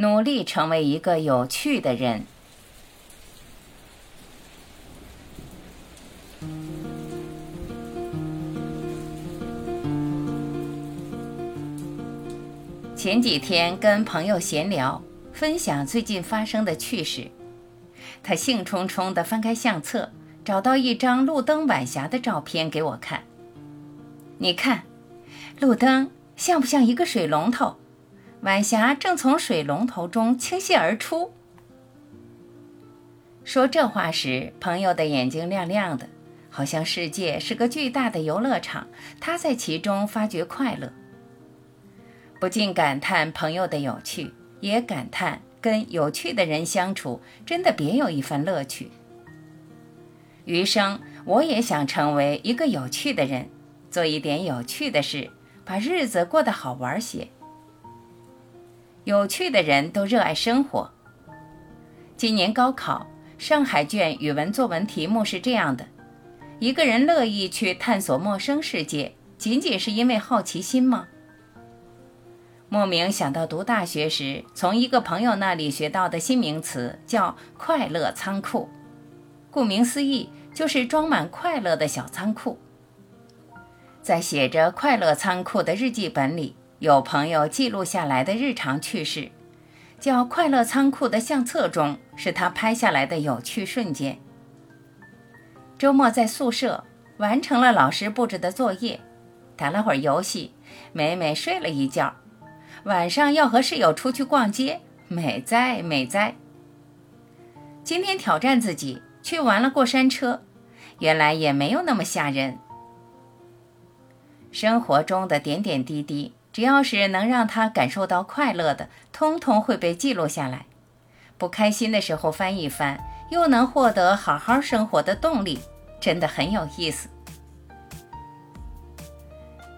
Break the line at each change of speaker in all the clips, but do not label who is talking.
努力成为一个有趣的人。前几天跟朋友闲聊，分享最近发生的趣事。他兴冲冲地翻开相册，找到一张路灯晚霞的照片给我看。你看，路灯像不像一个水龙头？晚霞正从水龙头中倾泻而出。说这话时，朋友的眼睛亮亮的，好像世界是个巨大的游乐场，他在其中发掘快乐。不禁感叹朋友的有趣，也感叹跟有趣的人相处真的别有一番乐趣。余生我也想成为一个有趣的人，做一点有趣的事，把日子过得好玩些。有趣的人都热爱生活。今年高考，上海卷语文作文题目是这样的：一个人乐意去探索陌生世界，仅仅是因为好奇心吗？莫名想到读大学时从一个朋友那里学到的新名词，叫“快乐仓库”。顾名思义，就是装满快乐的小仓库。在写着“快乐仓库”的日记本里。有朋友记录下来的日常趣事，叫《快乐仓库》的相册中，是他拍下来的有趣瞬间。周末在宿舍完成了老师布置的作业，打了会儿游戏，美美睡了一觉。晚上要和室友出去逛街，美哉美哉。今天挑战自己去玩了过山车，原来也没有那么吓人。生活中的点点滴滴。只要是能让他感受到快乐的，通通会被记录下来。不开心的时候翻一翻，又能获得好好生活的动力，真的很有意思。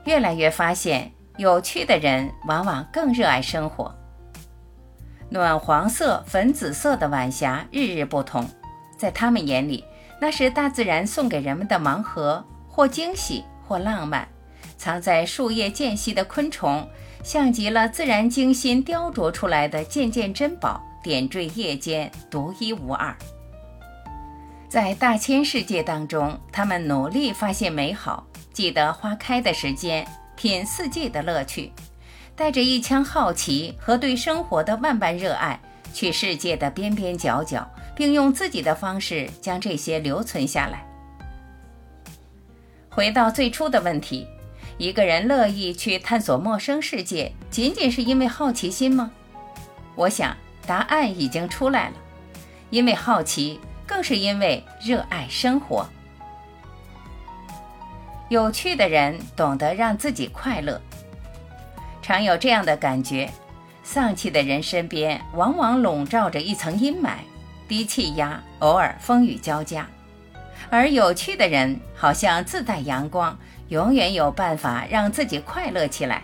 越来越发现，有趣的人往往更热爱生活。暖黄色、粉紫色的晚霞日日不同，在他们眼里，那是大自然送给人们的盲盒，或惊喜，或浪漫。藏在树叶间隙的昆虫，像极了自然精心雕琢出来的件件珍宝，点缀夜间，独一无二。在大千世界当中，他们努力发现美好，记得花开的时间，品四季的乐趣，带着一腔好奇和对生活的万般热爱，去世界的边边角角，并用自己的方式将这些留存下来。回到最初的问题。一个人乐意去探索陌生世界，仅仅是因为好奇心吗？我想答案已经出来了，因为好奇，更是因为热爱生活。有趣的人懂得让自己快乐。常有这样的感觉：丧气的人身边往往笼罩着一层阴霾，低气压，偶尔风雨交加；而有趣的人好像自带阳光。永远有办法让自己快乐起来，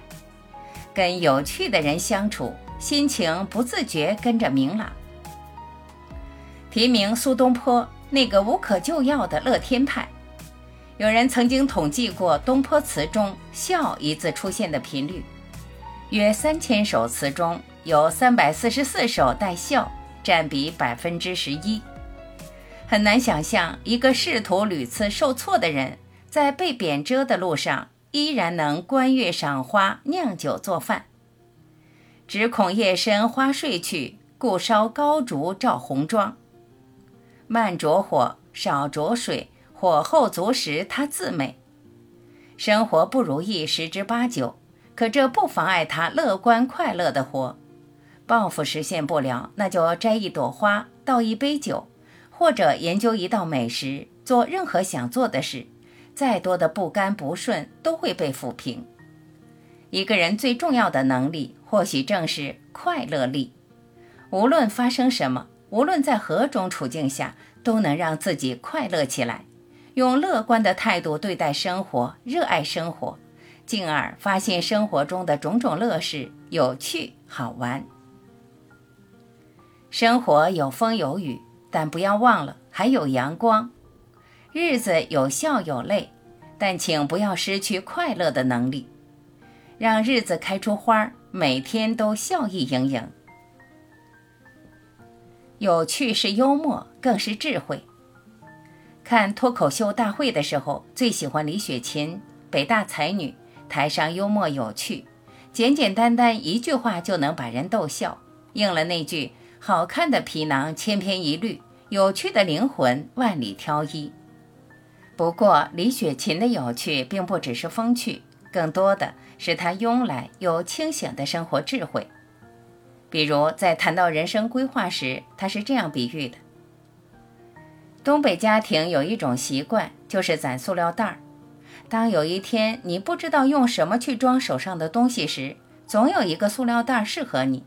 跟有趣的人相处，心情不自觉跟着明朗。提名苏东坡那个无可救药的乐天派，有人曾经统计过东坡词中“笑”一字出现的频率，约三千首词中有三百四十四首带笑，占比百分之十一。很难想象一个仕途屡次受挫的人。在被贬谪的路上，依然能观月赏花、酿酒做饭。只恐夜深花睡去，故烧高烛照红妆。慢着火，少着水，火候足时他自美。生活不如意十之八九，可这不妨碍他乐观快乐的活。抱负实现不了，那就摘一朵花，倒一杯酒，或者研究一道美食，做任何想做的事。再多的不甘不顺都会被抚平。一个人最重要的能力，或许正是快乐力。无论发生什么，无论在何种处境下，都能让自己快乐起来，用乐观的态度对待生活，热爱生活，进而发现生活中的种种乐事有趣好玩。生活有风有雨，但不要忘了还有阳光。日子有笑有泪，但请不要失去快乐的能力，让日子开出花，每天都笑意盈盈。有趣是幽默，更是智慧。看脱口秀大会的时候，最喜欢李雪琴，北大才女，台上幽默有趣，简简单单一句话就能把人逗笑，应了那句“好看的皮囊千篇一律，有趣的灵魂万里挑一”。不过，李雪琴的有趣并不只是风趣，更多的是她慵懒又清醒的生活智慧。比如在谈到人生规划时，她是这样比喻的：东北家庭有一种习惯，就是攒塑料袋儿。当有一天你不知道用什么去装手上的东西时，总有一个塑料袋适合你。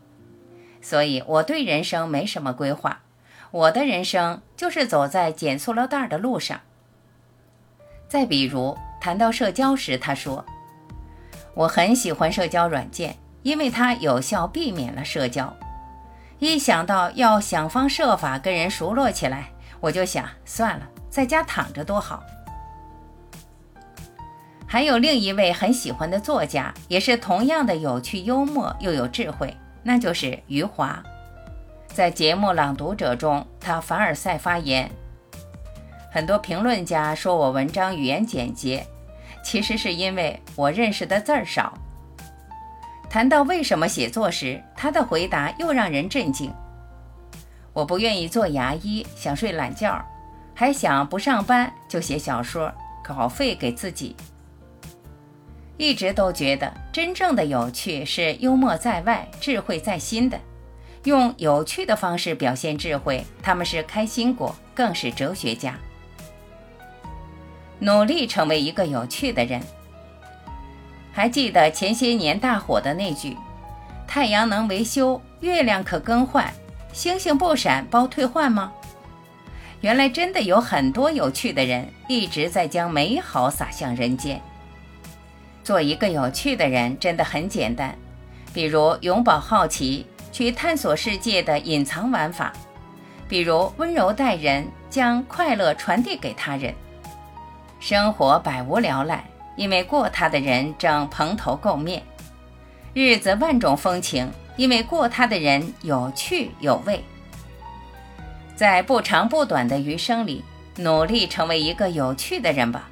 所以我对人生没什么规划，我的人生就是走在捡塑料袋的路上。再比如，谈到社交时，他说：“我很喜欢社交软件，因为它有效避免了社交。一想到要想方设法跟人熟络起来，我就想算了，在家躺着多好。”还有另一位很喜欢的作家，也是同样的有趣、幽默又有智慧，那就是余华。在节目《朗读者》中，他凡尔赛发言。很多评论家说我文章语言简洁，其实是因为我认识的字儿少。谈到为什么写作时，他的回答又让人震惊：我不愿意做牙医，想睡懒觉，还想不上班就写小说，稿费给自己。一直都觉得真正的有趣是幽默在外，智慧在心的。用有趣的方式表现智慧，他们是开心果，更是哲学家。努力成为一个有趣的人。还记得前些年大火的那句“太阳能维修，月亮可更换，星星不闪包退换”吗？原来真的有很多有趣的人一直在将美好洒向人间。做一个有趣的人真的很简单，比如永葆好奇，去探索世界的隐藏玩法；比如温柔待人，将快乐传递给他人。生活百无聊赖，因为过它的人正蓬头垢面；日子万种风情，因为过它的人有趣有味。在不长不短的余生里，努力成为一个有趣的人吧，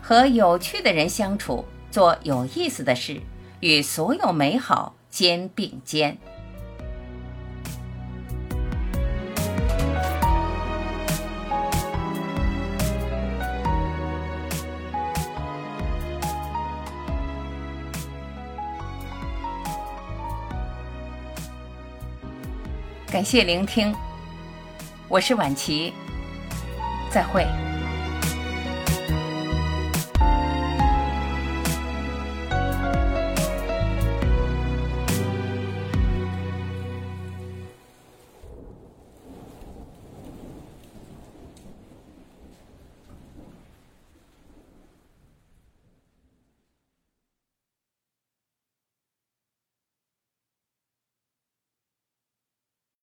和有趣的人相处，做有意思的事，与所有美好肩并肩。感谢聆听，我是婉琪，再会。